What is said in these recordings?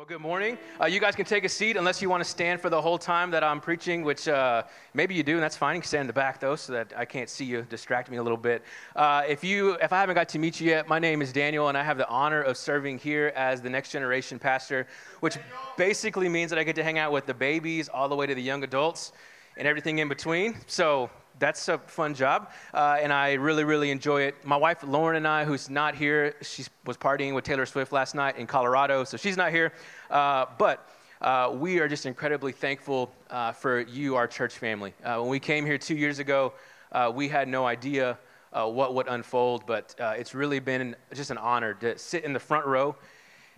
Well, good morning. Uh, you guys can take a seat unless you want to stand for the whole time that I'm preaching, which uh, maybe you do, and that's fine. You can stand in the back though, so that I can't see you. Distract me a little bit. Uh, if you, if I haven't got to meet you yet, my name is Daniel, and I have the honor of serving here as the next generation pastor, which basically means that I get to hang out with the babies all the way to the young adults and everything in between. So that's a fun job, uh, and I really, really enjoy it. My wife Lauren and I, who's not here, she was partying with Taylor Swift last night in Colorado, so she's not here. Uh, but uh, we are just incredibly thankful uh, for you, our church family. Uh, when we came here two years ago, uh, we had no idea what would unfold, but it's really been just an honor to sit in the front row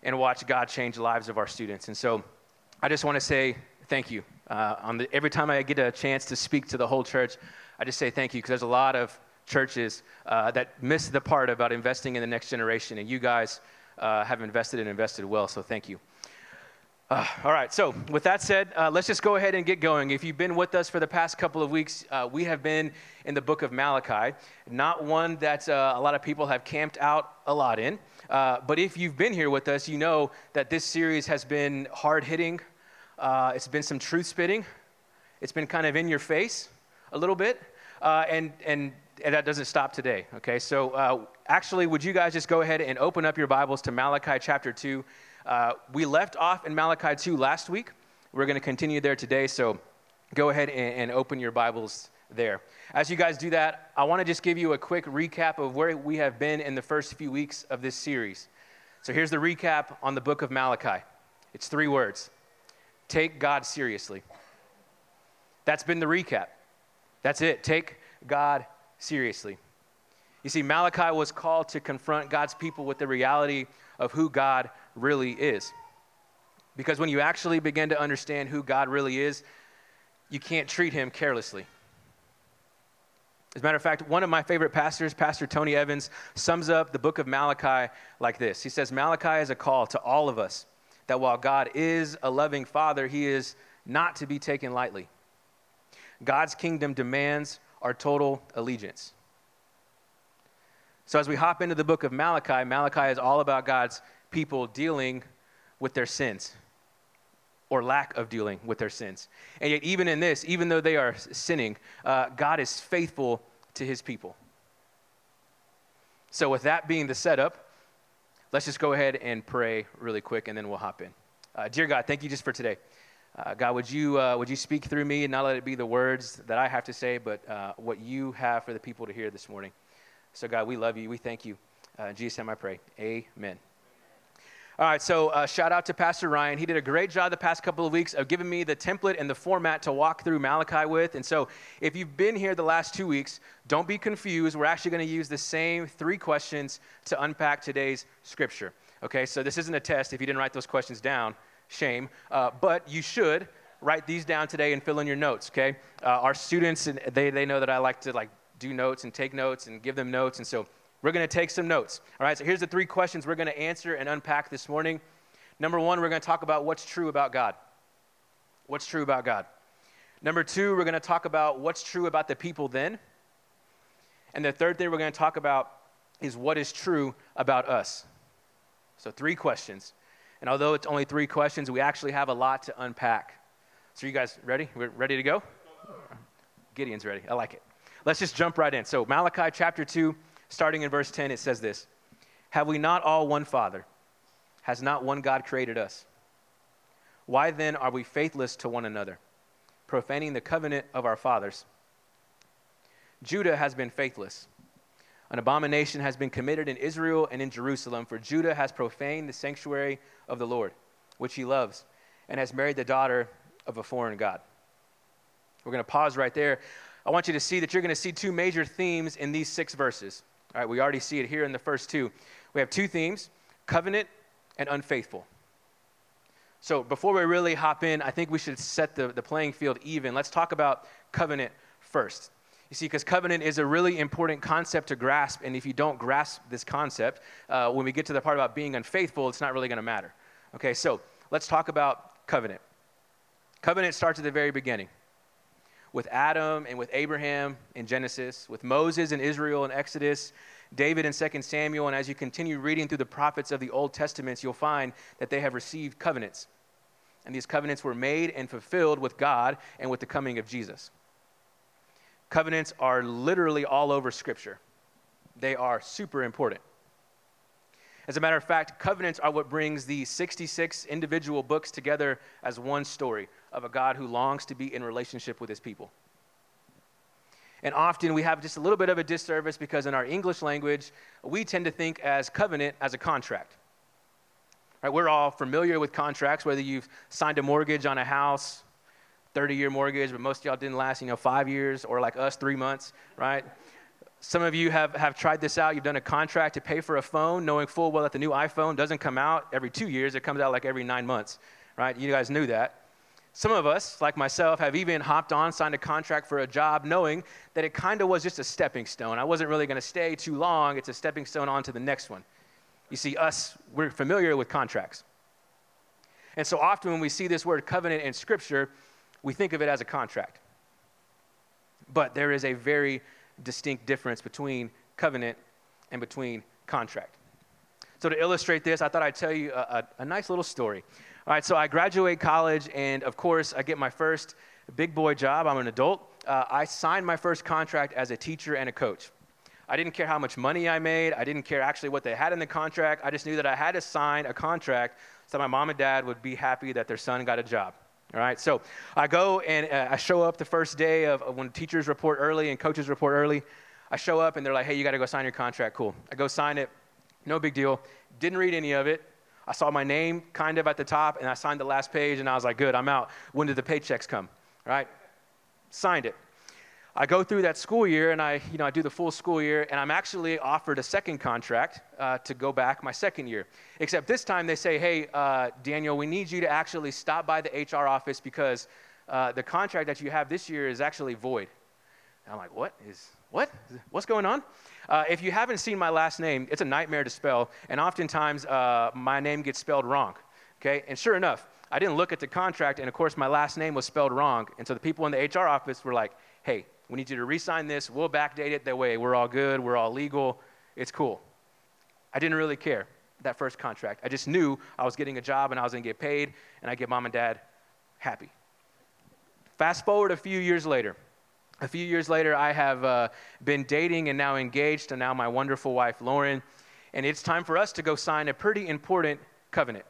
and watch God change the lives of our students. And so, I just want to say thank you. on the, every time I get a chance to speak to the whole church. I just say thank you because there's a lot of churches uh, that miss the part about investing in the next generation, and you guys uh, have invested and invested well, so thank you. Uh, all right, so with that said, uh, let's just go ahead and get going. If you've been with us for the past couple of weeks, uh, we have been in the book of Malachi, not one that uh, a lot of people have camped out a lot in. but if you've been here with us, you know that this series has been hard hitting, it's been some truth spitting, it's been kind of in your face a little bit uh, and, and, and, that doesn't stop today, okay? So, uh, actually, would you guys just go ahead and open up your Bibles to Malachi chapter 2? Uh, we left off in Malachi 2 last week. We're going to continue there today, so go ahead and, and open your Bibles there. As you guys do that, I want to just give you a quick recap of where we have been in the first few weeks of this series. So, here's the recap on the book of Malachi it's three words Take God seriously. That's been the recap. That's it. Take God seriously. You see, Malachi was called to confront God's people with the reality of who God really is. Because when you actually begin to understand who God really is, you can't treat him carelessly. As a matter of fact, one of my favorite pastors, Pastor Tony Evans, sums up the book of Malachi like this He says, Malachi is a call to all of us that while God is a loving father, he is not to be taken lightly. God's kingdom demands our total allegiance. So, as we hop into the book of Malachi, Malachi is all about God's people dealing with their sins or lack of dealing with their sins. And yet, even in this, even though they are sinning, uh, God is faithful to his people. So, with that being the setup, let's just go ahead and pray really quick and then we'll hop in. Uh, dear God, thank you just for today. Uh, God, would you, uh, would you speak through me and not let it be the words that I have to say, but uh, what you have for the people to hear this morning? So, God, we love you. We thank you. Uh, in Jesus' name I pray. Amen. All right, so uh, shout out to Pastor Ryan. He did a great job the past couple of weeks of giving me the template and the format to walk through Malachi with. And so, if you've been here the last two weeks, don't be confused. We're actually going to use the same three questions to unpack today's scripture. Okay, so this isn't a test if you didn't write those questions down shame, uh, but you should write these down today and fill in your notes, okay? Uh, our students, they, they know that I like to like do notes and take notes and give them notes, and so we're going to take some notes. All right, so here's the three questions we're going to answer and unpack this morning. Number one, we're going to talk about what's true about God. What's true about God? Number two, we're going to talk about what's true about the people then. And the third thing we're going to talk about is what is true about us. So, three questions. And although it's only three questions, we actually have a lot to unpack. So, you guys ready? We're ready to go? Gideon's ready. I like it. Let's just jump right in. So, Malachi chapter 2, starting in verse 10, it says this Have we not all one Father? Has not one God created us? Why then are we faithless to one another, profaning the covenant of our fathers? Judah has been faithless an abomination has been committed in Israel and in Jerusalem, for Judah has profaned the sanctuary of the Lord, which he loves, and has married the daughter of a foreign God. We're going to pause right there. I want you to see that you're going to see two major themes in these six verses. All right, we already see it here in the first two. We have two themes covenant and unfaithful. So before we really hop in, I think we should set the, the playing field even. Let's talk about covenant first. You see, because covenant is a really important concept to grasp, and if you don't grasp this concept, uh, when we get to the part about being unfaithful, it's not really going to matter. Okay, so let's talk about covenant. Covenant starts at the very beginning with Adam and with Abraham in Genesis, with Moses and Israel in Exodus, David in 2 Samuel, and as you continue reading through the prophets of the Old Testaments, you'll find that they have received covenants. And these covenants were made and fulfilled with God and with the coming of Jesus. Covenants are literally all over Scripture, they are super important. As a matter of fact, covenants are what brings the 66 individual books together as one story of a God who longs to be in relationship with his people. And often we have just a little bit of a disservice because in our English language, we tend to think as covenant as a contract. Right, we're all familiar with contracts, whether you've signed a mortgage on a house, 30 year mortgage, but most of y'all didn't last, you know, five years, or like us, three months, right? Some of you have, have tried this out. You've done a contract to pay for a phone, knowing full well that the new iPhone doesn't come out every two years, it comes out like every nine months, right? You guys knew that. Some of us, like myself, have even hopped on, signed a contract for a job, knowing that it kind of was just a stepping stone. I wasn't really going to stay too long. It's a stepping stone on to the next one. You see, us, we're familiar with contracts. And so often when we see this word covenant in Scripture, we think of it as a contract. But there is a very distinct difference between covenant and between contract. So, to illustrate this, I thought I'd tell you a, a, a, nice little story. All right, so I graduate college, and of course, I get my first big boy job. I'm an adult. Uh, I signed my first contract as a teacher and a coach. I didn't care how much money I made. I didn't care actually what they had in the contract. I just knew that I had to sign a contract so my mom and dad would be happy that their son got a job. All right, so I go and uh, I show up the first day of, when teachers report early and coaches report early. I show up and they're like, hey, you got to go sign your contract. Cool. I go sign it. No big deal. Didn't read any of it. I saw my name kind of at the top and I signed the last page and I was like, good, I'm out. When did the paychecks come? All right? Signed it. I go through that school year and I, you know, I do the full school year and I'm actually offered a second contract uh, to go back my second year. Except this time they say, hey, uh, Daniel, we need you to actually stop by the HR office because uh, the contract that you have this year is actually void. And I'm like, what is, what? What's going on? Uh, if you haven't seen my last name, it's a nightmare to spell and oftentimes uh, my name gets spelled wrong. Okay, and sure enough, I didn't look at the contract and of course my last name was spelled wrong. And so the people in the HR office were like, hey, we need you to re sign this. We'll backdate it. That way, we're all good. We're all legal. It's cool. I didn't really care that first contract. I just knew I was getting a job and I was going to get paid, and I get mom and dad happy. Fast forward a few years later. A few years later, I have uh, been dating and now engaged to now my wonderful wife, Lauren. And it's time for us to go sign a pretty important covenant.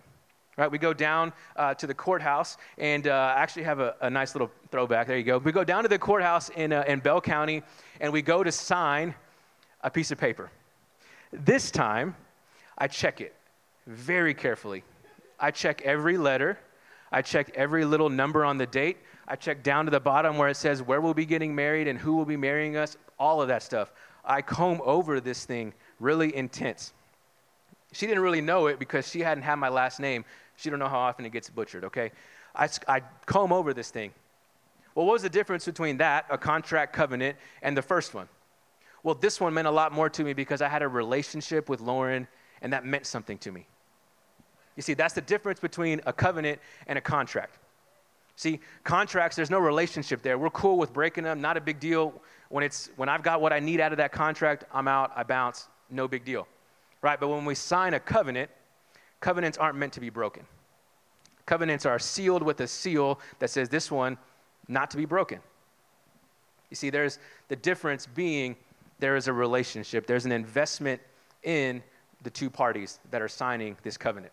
Right, we go down uh, to the courthouse and uh, actually have a, a, nice little throwback. There you go. We go down to the courthouse in, uh, in Bell County and we go to sign a piece of paper. This time, I check it very carefully. I check every letter, I check every little number on the date, I check down to the bottom where it says where we'll be getting married and who will be marrying us, all of that stuff. I comb over this thing really intense. She didn't really know it because she hadn't had my last name. She don't know how often it gets butchered, okay? I, I comb over this thing. Well, what was the difference between that, a contract covenant, and the first one? Well, this one meant a lot more to me because I had a relationship with Lauren, and that meant something to me. You see, that's the difference between a covenant and a contract. See, contracts, there's no relationship there. We're cool with breaking them, not a big deal. When, it's, when I've got what I need out of that contract, I'm out, I bounce, no big deal. Right? But when we sign a covenant, covenants aren't meant to be broken. Covenants are sealed with a seal that says this one not to be broken. You see, there's the difference being there is a relationship, there's an investment in the two parties that are signing this covenant.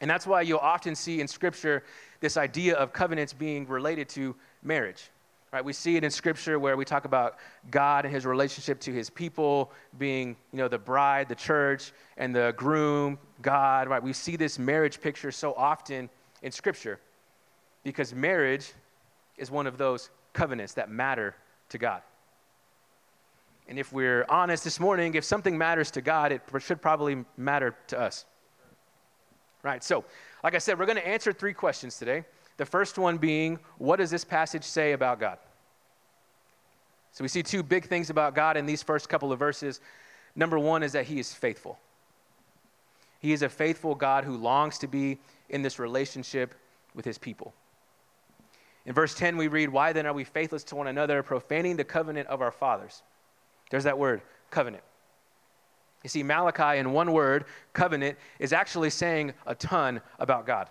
And that's why you'll often see in Scripture this idea of covenants being related to marriage. Right? We see it in Scripture where we talk about God and his relationship to his people being, you know, the bride, the church, and the groom, God. Right? We see this marriage picture so often in Scripture because marriage is one of those covenants that matter to God. And if we're honest this morning, if something matters to God, it should probably matter to us. Right? So, like I said, we're going to answer three questions today. The first one being, what does this passage say about God? So we see two big things about God in these first couple of verses. Number one is that he is faithful. He is a faithful God who longs to be in this relationship with his people. In verse 10, we read, Why then are we faithless to one another, profaning the covenant of our fathers? There's that word, covenant. You see, Malachi, in one word, covenant, is actually saying a ton about God.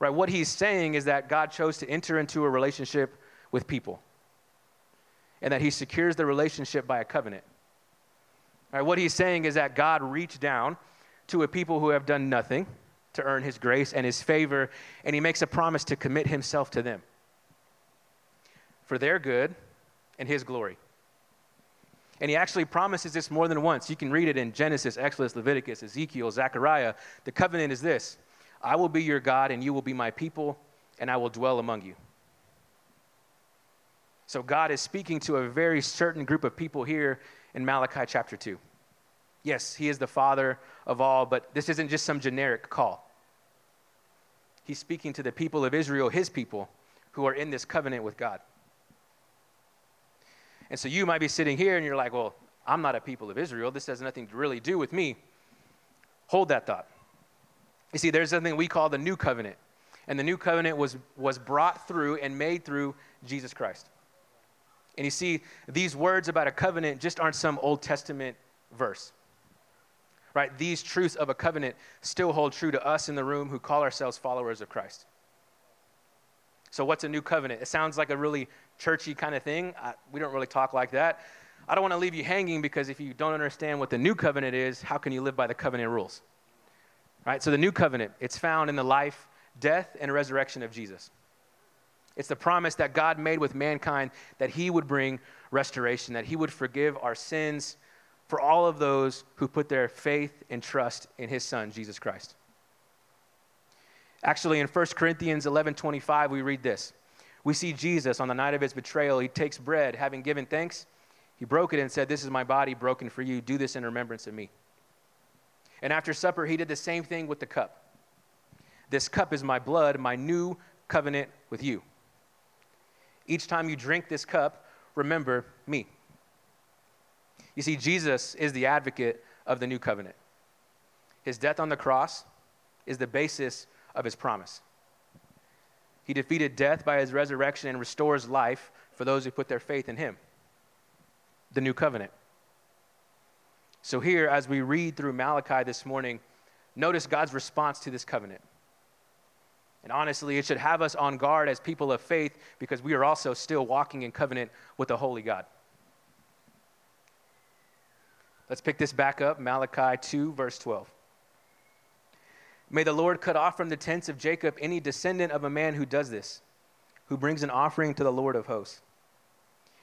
Right? What he's saying is that God chose to enter into a relationship with people, and that he secures the relationship by a covenant. Right? What he's saying is that God reached down to a people who have done nothing to earn his grace and his favor, and he makes a promise to commit himself to them for their good and his glory. And he actually promises this more than once. You can read it in Genesis, Exodus, Leviticus, Ezekiel, Zechariah. The covenant is this I will be your God, and you will be my people, and I will dwell among you. So God is speaking to a very certain group of people here in Malachi chapter 2. Yes, he is the father of all, but this isn't just some generic call. He's speaking to the people of Israel, his people, who are in this covenant with God. And so you might be sitting here and you're like, well, I'm not a people of Israel. This has nothing to really do with me. Hold that thought. You see, there's something we call the new covenant. And the new covenant was, was brought through and made through Jesus Christ. And you see, these words about a covenant just aren't some Old Testament verse. Right? These truths of a covenant still hold true to us in the room who call ourselves followers of Christ. So, what's a new covenant? It sounds like a really churchy kind of thing. I, we don't really talk like that. I don't want to leave you hanging because if you don't understand what the new covenant is, how can you live by the covenant rules? Right? So, the new covenant, it's found in the life, death, and resurrection of Jesus. It's the promise that God made with mankind that He would bring restoration, that He would forgive our sins for all of those who put their faith and trust in His Son, Jesus Christ. Actually, in 1 Corinthians 11 25, we read this. We see Jesus on the night of his betrayal. He takes bread, having given thanks, he broke it and said, This is my body broken for you. Do this in remembrance of me. And after supper, he did the same thing with the cup. This cup is my blood, my new covenant with you. Each time you drink this cup, remember me. You see, Jesus is the advocate of the new covenant. His death on the cross is the basis of his promise. He defeated death by his resurrection and restores life for those who put their faith in him. The new covenant. So, here, as we read through Malachi this morning, notice God's response to this covenant. And honestly, it should have us on guard as people of faith because we are also still walking in covenant with the holy God. Let's pick this back up Malachi 2, verse 12. May the Lord cut off from the tents of Jacob any descendant of a man who does this, who brings an offering to the Lord of hosts.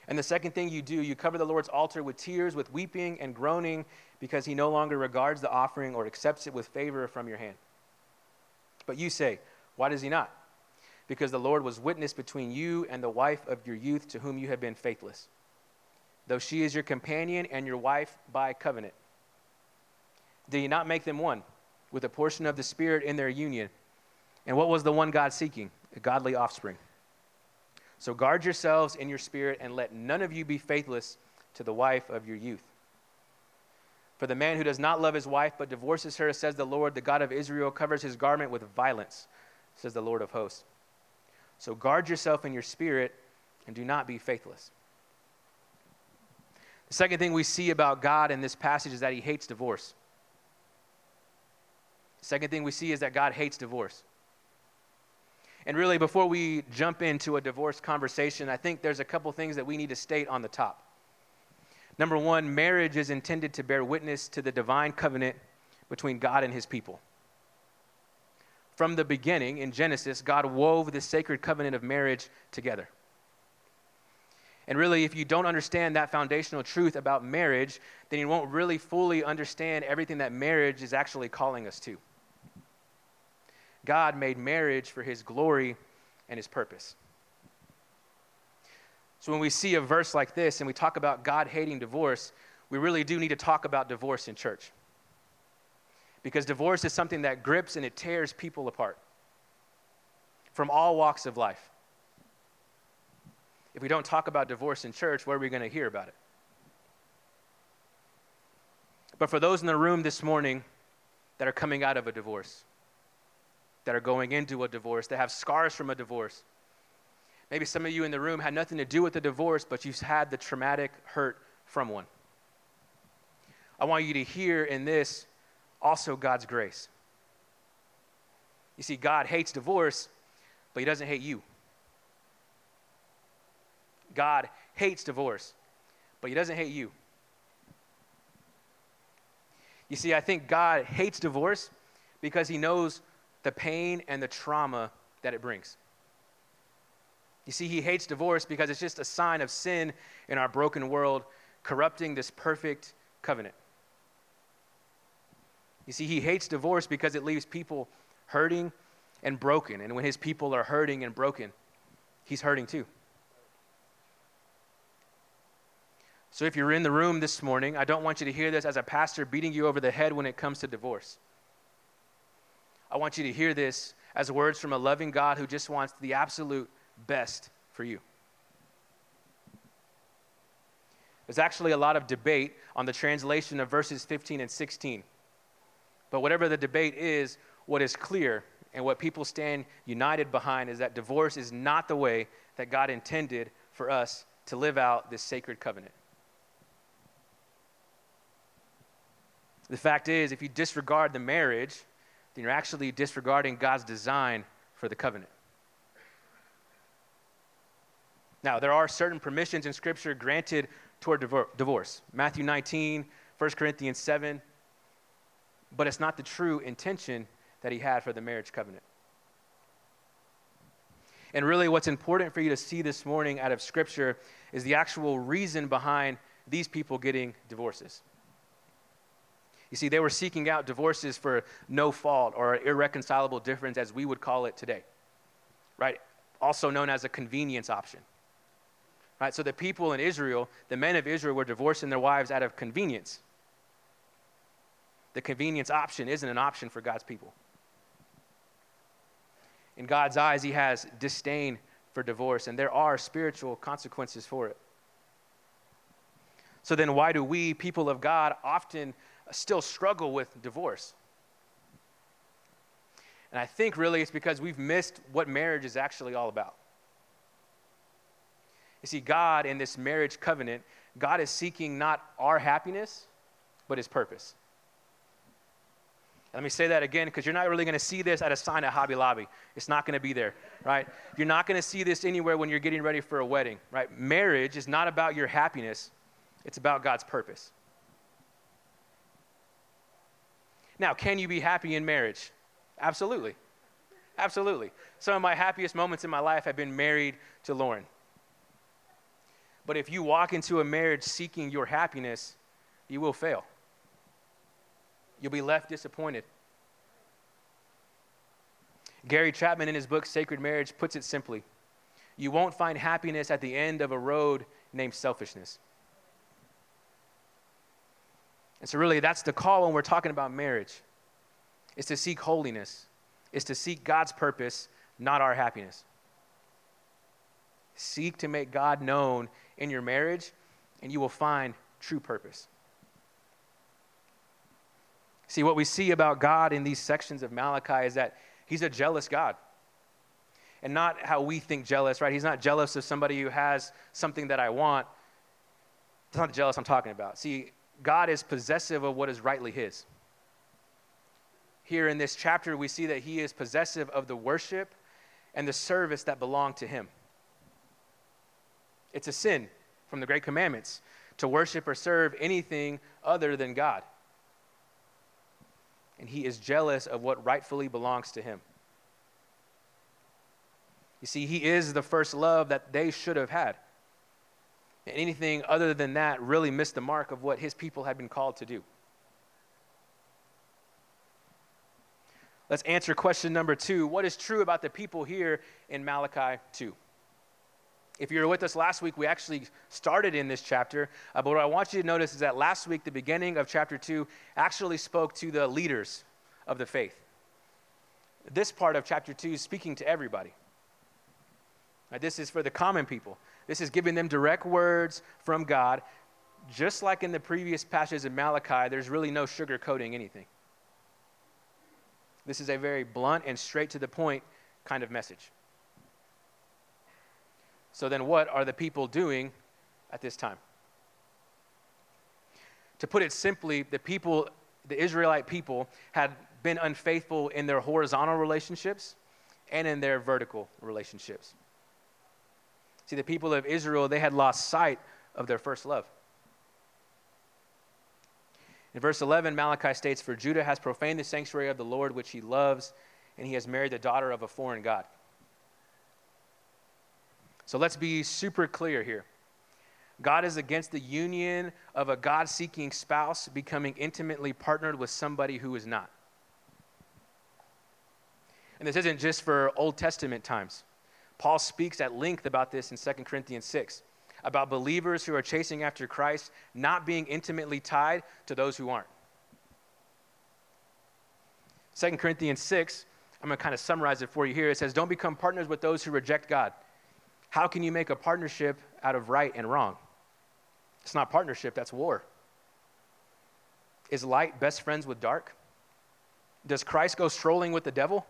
And the second thing you do, you cover the Lord's altar with tears, with weeping and groaning, because he no longer regards the offering or accepts it with favor from your hand. But you say, Why does he not? Because the Lord was witness between you and the wife of your youth to whom you have been faithless, though she is your companion and your wife by covenant. Did he not make them one? with a portion of the Spirit in their union. And what was the one God seeking? A godly offspring. So guard yourselves in your spirit and let none of you be faithless to the wife of your youth. For the man who does not love his wife but divorces her, says the Lord, the God of Israel, covers his garment with violence, says the Lord of hosts. So guard yourself in your spirit and do not be faithless. The second thing we see about God in this passage is that he hates divorce. Second thing we see is that God hates divorce. And really, before we jump into a divorce conversation, I think there's a couple things that we need to state on the top. Number one, marriage is intended to bear witness to the divine covenant between God and his people. From the beginning, in Genesis, God wove the sacred covenant of marriage together. And really, if you don't understand that foundational truth about marriage, then you won't really fully understand everything that marriage is actually calling us to. God made marriage for his glory and his purpose. So when we see a verse like this and we talk about God hating divorce, we really do need to talk about divorce in church. Because divorce is something that grips and it tears people apart from all walks of life. If we don't talk about divorce in church, where are we going to hear about it? But for those in the room this morning that are coming out of a divorce, that are going into a divorce, that have scars from a divorce. Maybe some of you in the room had nothing to do with the divorce, but you've had the traumatic hurt from one. I want you to hear in this also God's grace. You see, God hates divorce, but He doesn't hate you. God hates divorce, but He doesn't hate you. You see, I think God hates divorce because He knows the pain and the trauma that it brings. You see, He hates divorce because it's just a sign of sin in our broken world, corrupting this perfect covenant. You see, He hates divorce because it leaves people hurting and broken. And when His people are hurting and broken, He's hurting too. So if you're in the room this morning, I don't want you to hear this as a pastor beating you over the head when it comes to divorce. I want you to hear this as words from a loving God who just wants the absolute best for you. There's actually a lot of debate on the translation of verses 15 and 16. But whatever the debate is, what is clear and what people stand united behind is that divorce is not the way that God intended for us to live out this sacred covenant. The fact is, if you disregard the marriage, then you're actually disregarding God's design for the covenant. Now, there are certain permissions in Scripture granted toward divorce. Matthew 19, 1 Corinthians 7. But it's not the true intention that he had for the marriage covenant. And really, what's important for you to see this morning out of Scripture is the actual reason behind these people getting divorces. You see, they were seeking out divorces for no fault or irreconcilable difference, as we would call it today, right? Also known as a convenience option. Right? So the people in Israel, the men of Israel, were divorcing their wives out of convenience. The convenience option isn't an option for God's people. In God's eyes, He has disdain for divorce, and there are spiritual consequences for it. So then, why do we, people of God, often still struggle with divorce. And I think really it's because we've missed what marriage is actually all about. You see, God in this marriage covenant, God is seeking not our happiness, but his purpose. Let me say that again because you're not really going to see this at a sign at Hobby Lobby. It's not going to be there, right? You're not going to see this anywhere when you're getting ready for a wedding, right? Marriage is not about your happiness, it's about God's purpose. Now, can you be happy in marriage? Absolutely. Absolutely. Some of my happiest moments in my life have been married to Lauren. But if you walk into a marriage seeking your happiness, you will fail. You'll be left disappointed. Gary Chapman, in his book Sacred Marriage, puts it simply You won't find happiness at the end of a road named selfishness. And so, really, that's the call when we're talking about marriage is to seek holiness, is to seek God's purpose, not our happiness. Seek to make God known in your marriage, and you will find true purpose. See, what we see about God in these sections of Malachi is that He's a jealous God. And not how we think jealous, right? He's not jealous of somebody who has something that I want. That's not the jealous I'm talking about. See, God is possessive of what is rightly His. Here in this chapter, we see that He is possessive of the worship and the service that belong to Him. It's a sin from the Great Commandments to worship or serve anything other than God. And He is jealous of what rightfully belongs to Him. You see, He is the first love that they should have had anything other than that really missed the mark of what his people had been called to do. Let's answer question number two What is true about the people here in Malachi 2? If you were with us last week, we actually started in this chapter. Uh, but what I want you to notice is that last week, the beginning of chapter 2 actually spoke to the leaders of the faith. This part of chapter 2 is speaking to everybody. Right, this is for the common people. This is giving them direct words from God. Just like in the previous passages of Malachi, there's really no sugarcoating anything. This is a very blunt and straight to the point kind of message. So, then what are the people doing at this time? To put it simply, the people, the Israelite people, had been unfaithful in their horizontal relationships and in their vertical relationships. See, the people of Israel, they had lost sight of their first love. In verse 11, Malachi states, For Judah has profaned the sanctuary of the Lord, which he loves, and he has married the daughter of a foreign God. So let's be super clear here. God is against the union of a God seeking spouse becoming intimately partnered with somebody who is not. And this isn't just for Old Testament times. Paul speaks at length about this in 2 Corinthians 6 about believers who are chasing after Christ not being intimately tied to those who aren't. 2 Corinthians 6, I'm going to kind of summarize it for you here. It says, Don't become partners with those who reject God. How can you make a partnership out of right and wrong? It's not partnership, that's war. Is light best friends with dark? Does Christ go strolling with the devil?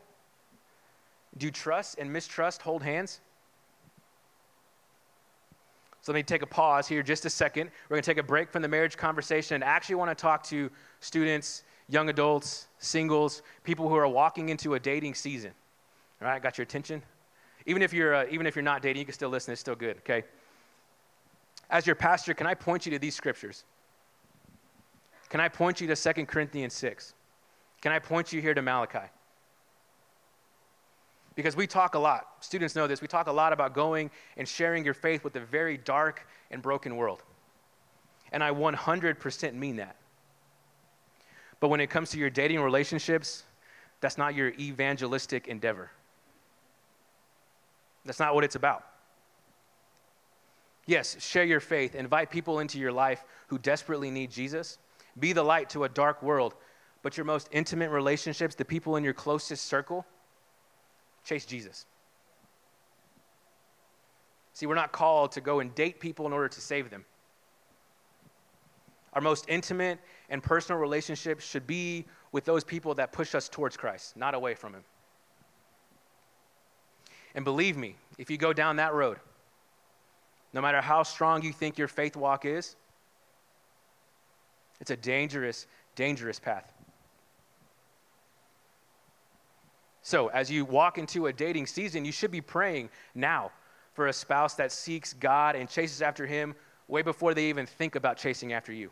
Do trust and mistrust hold hands? So let me take a pause here just a second. We're going to take a break from the marriage conversation and actually want to talk to students, young adults, singles, people who are walking into a dating season. All right, got your attention? Even if you're, uh, even if you're not dating, you can still listen. It's still good, okay? As your pastor, can I point you to these scriptures? Can I point you to 2 Corinthians 6? Can I point you here to Malachi? Because we talk a lot, students know this, we talk a lot about going and sharing your faith with a very dark and broken world. And I 100% mean that. But when it comes to your dating relationships, that's not your evangelistic endeavor. That's not what it's about. Yes, share your faith, invite people into your life who desperately need Jesus. Be the light to a dark world. But your most intimate relationships, the people in your closest circle, chase Jesus. See, we're not called to go and date people in order to save them. Our most intimate and personal relationships should be with those people that push us towards Christ, not away from Him. And believe me, if you go down that road, no matter how strong you think your faith walk is, it's a dangerous, dangerous path. So, as you walk into a dating season, you should be praying now for a spouse that seeks God and chases after Him way before they even think about chasing after you.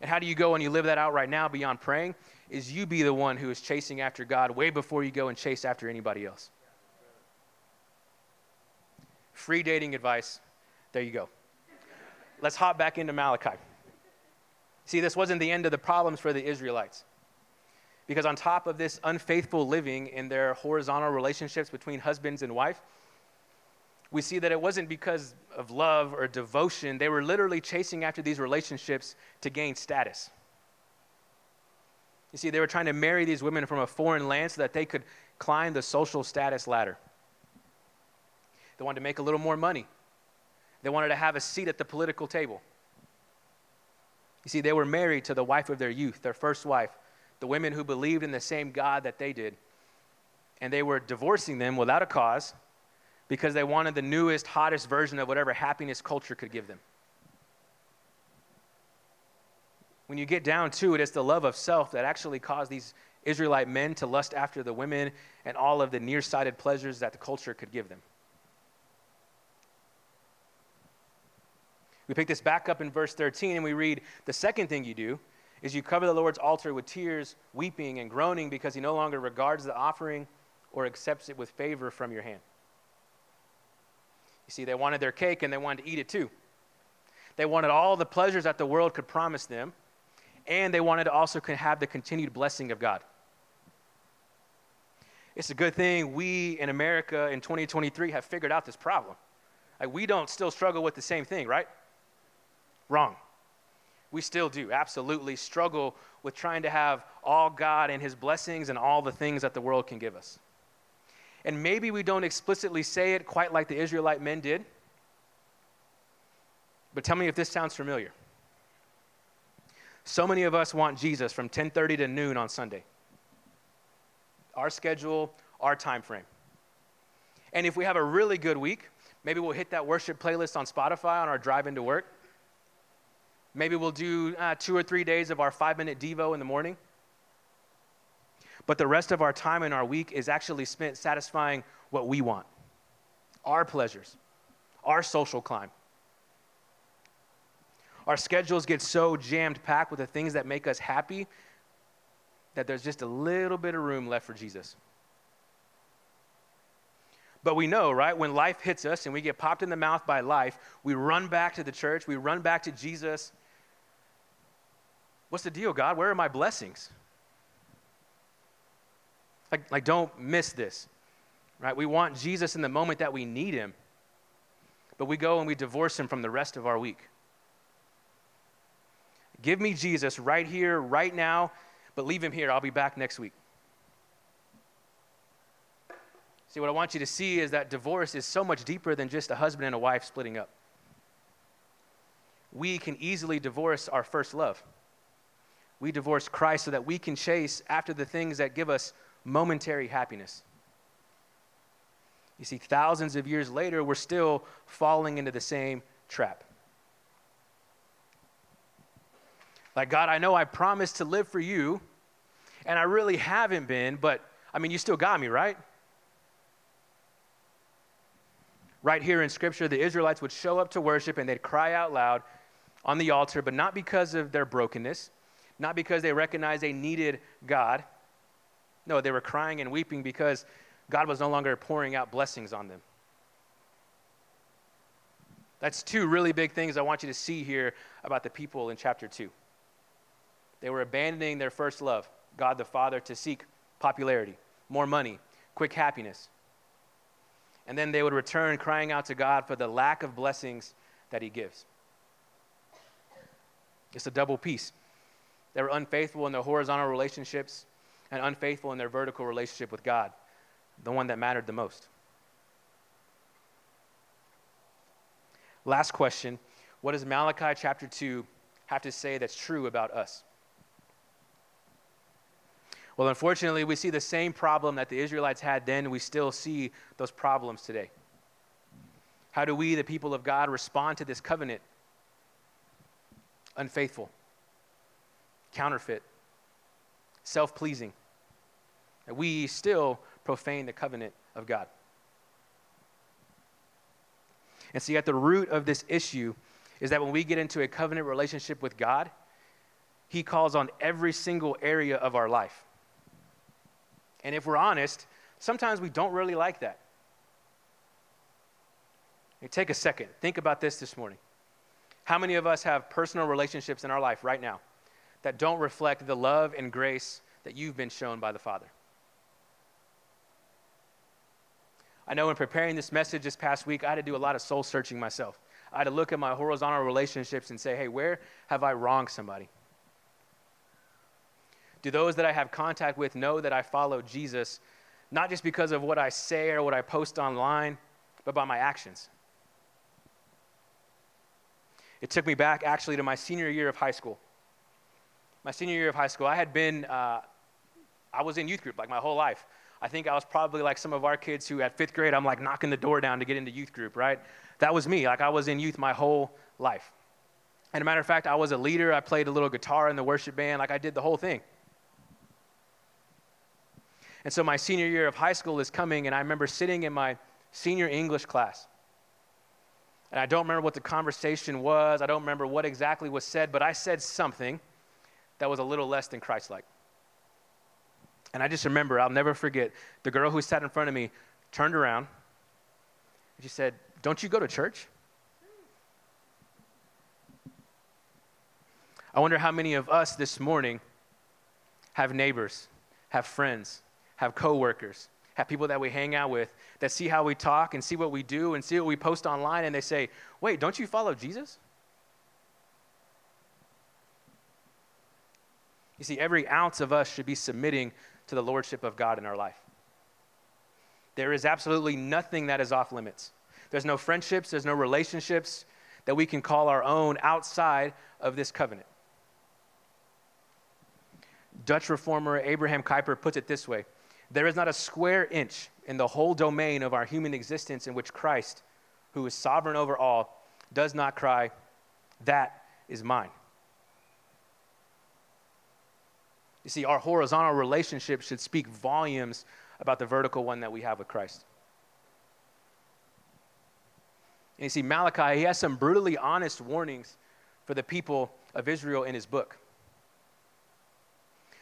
And how do you go and you live that out right now beyond praying? Is you be the one who is chasing after God way before you go and chase after anybody else. Free dating advice. There you go. Let's hop back into Malachi. See, this wasn't the end of the problems for the Israelites. Because on top of this unfaithful living in their horizontal relationships between husbands and wife, we see that it wasn't because of love or devotion. They were literally chasing after these relationships to gain status. You see, they were trying to marry these women from a foreign land so that they could climb the social status ladder. They wanted to make a little more money. They wanted to have a seat at the political table. You see, they were married to the wife of their youth, their first wife, the women who believed in the same God that they did. And they were divorcing them without a cause because they wanted the newest, hottest version of whatever happiness culture could give them. When you get down to it, it's the love of self that actually caused these Israelite men to lust after the women and all of the nearsighted pleasures that the culture could give them. We pick this back up in verse 13 and we read the second thing you do is you cover the Lord's altar with tears, weeping, and groaning because he no longer regards the offering or accepts it with favor from your hand. You see, they wanted their cake and they wanted to eat it too. They wanted all the pleasures that the world could promise them, and they wanted to also have the continued blessing of God. It's a good thing we in America in 2023 have figured out this problem. Like, we don't still struggle with the same thing, right? Wrong. We still do, absolutely struggle with trying to have all God and His blessings and all the things that the world can give us. And maybe we don't explicitly say it quite like the Israelite men did. But tell me if this sounds familiar. So many of us want Jesus from 10:30 to noon on Sunday. Our schedule, our time frame. And if we have a really good week, maybe we'll hit that worship playlist on Spotify on our drive into work. Maybe we'll do uh, two or three days of our five minute Devo in the morning. But the rest of our time in our week is actually spent satisfying what we want our pleasures, our social climb. Our schedules get so jammed packed with the things that make us happy that there's just a little bit of room left for Jesus. But we know, right, when life hits us and we get popped in the mouth by life, we run back to the church, we run back to Jesus. What's the deal, God? Where are my blessings? Like, like don't miss this, right? We want Jesus in the moment that we need him, but we go and we divorce him from the rest of our week. Give me Jesus right here, right now, but leave him here. I'll be back next week. See, what I want you to see is that divorce is so much deeper than just a husband and a wife splitting up. We can easily divorce our first love. We divorce Christ so that we can chase after the things that give us momentary happiness. You see, thousands of years later, we're still falling into the same trap. Like, God, I know I promised to live for you, and I really haven't been, but I mean, you still got me, right? right here in Scripture, the Israelites would show up to worship and they'd cry out loud on the altar, but not because of their brokenness, not because they recognized they needed God. No, they were crying and weeping because God was no longer pouring out blessings on them. That's two really big things I want you to see here about the people in chapter 2. They were abandoning their first love, God the Father, to seek popularity, more money, quick happiness and then they would return crying out to God for the lack of blessings that He gives. It's a double piece. They were unfaithful in their horizontal relationships and unfaithful in their vertical relationship with God, the one that mattered the most. Last question What does Malachi chapter 2 have to say that's true about us? Well, unfortunately, we see the same problem that the Israelites had then, we still see those problems today. How do we, the people of God, respond to this covenant? Unfaithful, counterfeit, self pleasing. We still profane the covenant of God. And see, at the root of this issue is that when we get into a covenant relationship with God, He calls on every single area of our life. And if we're honest, sometimes we don't really like that. Take a second. Think about this this morning. How many of us have personal relationships in our life right now that don't reflect the love and grace that you've been shown by the Father? I know in preparing this message this past week, I had to do a lot of soul searching myself. I had to look at my horizontal relationships and say, hey, where have I wronged somebody? Do those that I have contact with know that I follow Jesus, not just because of what I say or what I post online, but by my actions? It took me back actually to my senior year of high school. My senior year of high school, I had been, uh, I was in youth group like my whole life. I think I was probably like some of our kids who at fifth grade, I'm like knocking the door down to get into youth group, right? That was me. Like I was in youth my whole life. And a matter of fact, I was a leader. I played a little guitar in the worship band. Like I did the whole thing. And so my senior year of high school is coming, and I remember sitting in my senior English class. And I don't remember what the conversation was, I don't remember what exactly was said, but I said something that was a little less than Christ like. And I just remember, I'll never forget, the girl who sat in front of me turned around and she said, Don't you go to church? I wonder how many of us this morning have neighbors, have friends, have coworkers, have people that we hang out with that see how we talk and see what we do and see what we post online and they say, wait, don't you follow Jesus? You see, every ounce of us should be submitting to the lordship of God in our life. There is absolutely nothing that is off limits. There's no friendships, there's no relationships that we can call our own outside of this covenant. Dutch reformer Abraham Kuyper puts it this way there is not a square inch in the whole domain of our human existence in which Christ, who is sovereign over all, does not cry, That is mine. You see, our horizontal relationship should speak volumes about the vertical one that we have with Christ. And you see, Malachi, he has some brutally honest warnings for the people of Israel in his book.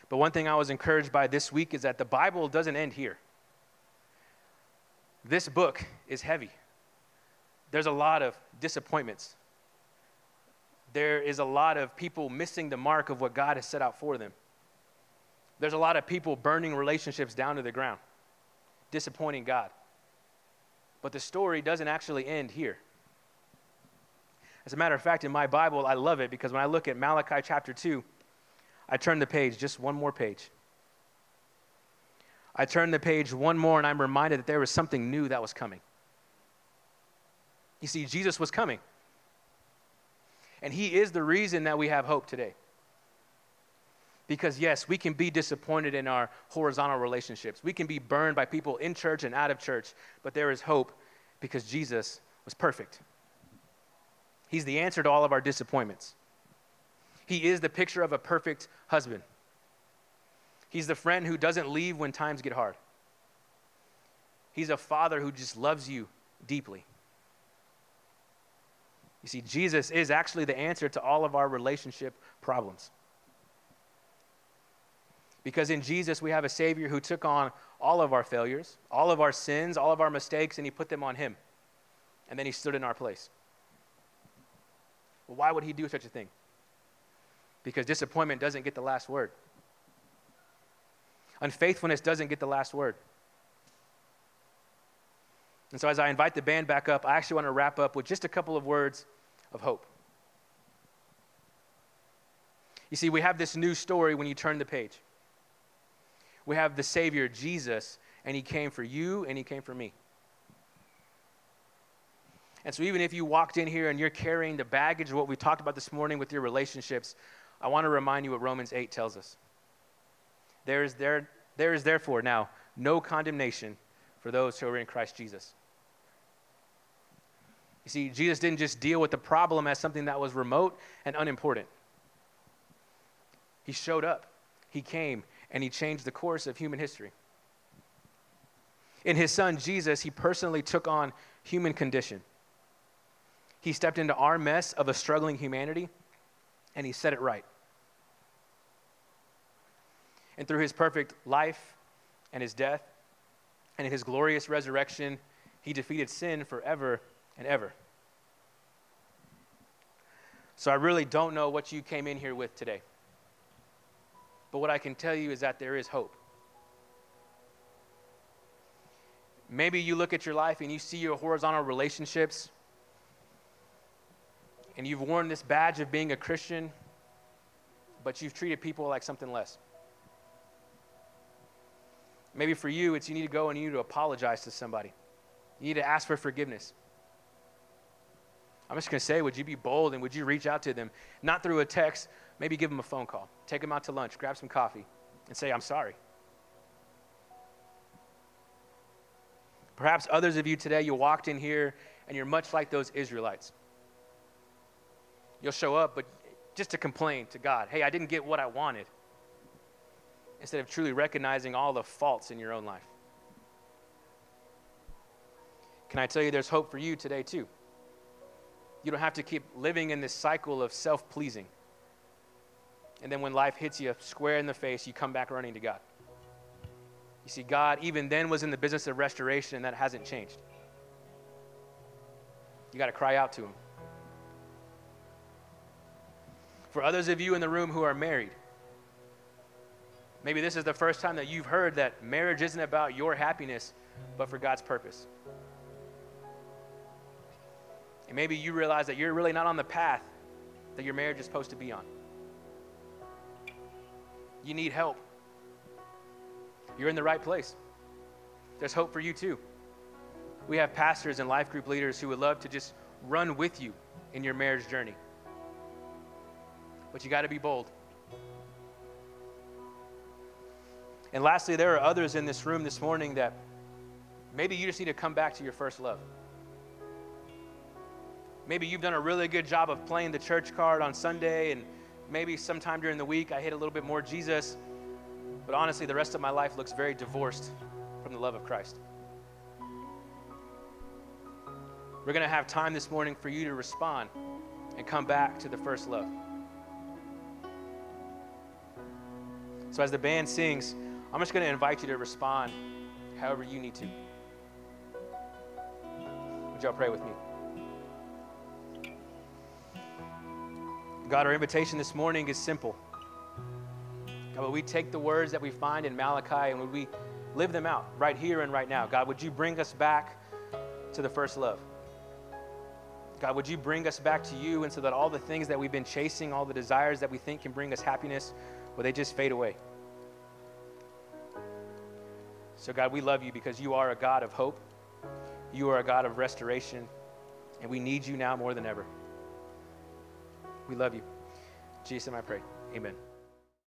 But one thing I was encouraged by this week is that the Bible doesn't end here. This book is heavy. There's a lot of disappointments. There is a lot of people missing the mark of what God has set out for them. There's a lot of people burning relationships down to the ground, disappointing God. But the story doesn't actually end here. As a matter of fact, in my Bible, I love it because when I look at Malachi chapter 2, I turn the page, just one more page. I turn the page one more and I'm reminded that there was something new that was coming. You see, Jesus was coming. And he is the reason that we have hope today. Because, yes, we can be disappointed in our horizontal relationships. We can be burned by people in church and out of church, but there is hope because Jesus was perfect. He's the answer to all of our disappointments. He is the picture of a perfect husband. He's the friend who doesn't leave when times get hard. He's a father who just loves you deeply. You see, Jesus is actually the answer to all of our relationship problems. Because in Jesus, we have a Savior who took on all of our failures, all of our sins, all of our mistakes, and He put them on Him. And then He stood in our place. Well, why would He do such a thing? because disappointment doesn't get the last word. Unfaithfulness doesn't get the last word. And so, as I invite the band back up, I actually want to wrap up with just a couple of words of hope. You see, we have this new story when you turn the page. We have the Savior, Jesus, and He came for you and He came for me. And so, even if you walked in here and you're carrying the baggage of what we talked about this morning with your relationships, I want to remind you what Romans 8 tells us. There is, there, there is therefore now no condemnation for those who are in Christ Jesus. You see, Jesus didn't just deal with the problem as something that was remote and unimportant. He showed up, He came, and He changed the course of human history. In His Son, Jesus, He personally took on human condition. He stepped into our mess of a struggling humanity, and He set it right and through his perfect life and his death and in his glorious resurrection, he defeated sin forever and ever. So I really don't know what you came in here with today. But what I can tell you is that there is hope. Maybe you look at your life and you see your horizontal relationships and you've worn this badge of being a Christian, but you've treated people like something less. Maybe for you, it's you need to go and you need to apologize to somebody. You need to ask for forgiveness. I'm just going to say, would you be bold and would you reach out to them? Not through a text, maybe give them a phone call. Take them out to lunch, grab some coffee, and say, I'm sorry. Perhaps others of you today, you walked in here and you're much like those Israelites. You'll show up, but just to complain to God, hey, I didn't get what I wanted instead of truly recognizing all the faults in your own life. Can I tell you there's hope for you today, too? You don't have to keep living in this cycle of self pleasing. And then when life hits you square in the face, you come back running to God. You see, God, even then, was in the business of restoration, and that hasn't changed. You got to cry out to Him. For others of you in the room who are married, Maybe this is the first time that you've heard that marriage isn't about your happiness, but for God's purpose. And maybe you realize that you're really not on the path that your marriage is supposed to be on. You need help. You're in the right place. There's hope for you too. We have pastors and life group leaders who would love to just run with you in your marriage journey. But you got to be bold. And lastly, there are others in this room this morning that maybe you just need to come back to your first love. Maybe you've done a really good job of playing the church card on Sunday, and maybe sometime during the week I hit a little bit more Jesus, But honestly, the rest of my life looks very divorced from the love of Christ. We're going to have time this morning for you to respond and come back to the first love. So, as the band sings, I'm just going to invite you to respond however you need to. Would y'all pray with me? God, our invitation this morning is simple. God, would we take the words that we find in Malachi and would we live them out right here and right now? God, would you bring us back to the first love? God, would you bring us back to you and so that all the things that we've been chasing, all the desires that we think can bring us happiness, will they just fade away? So, God, we love you because you are a God of hope. You are a God of restoration, and we need you now more than ever. We love you. Jesus, I pray. Amen.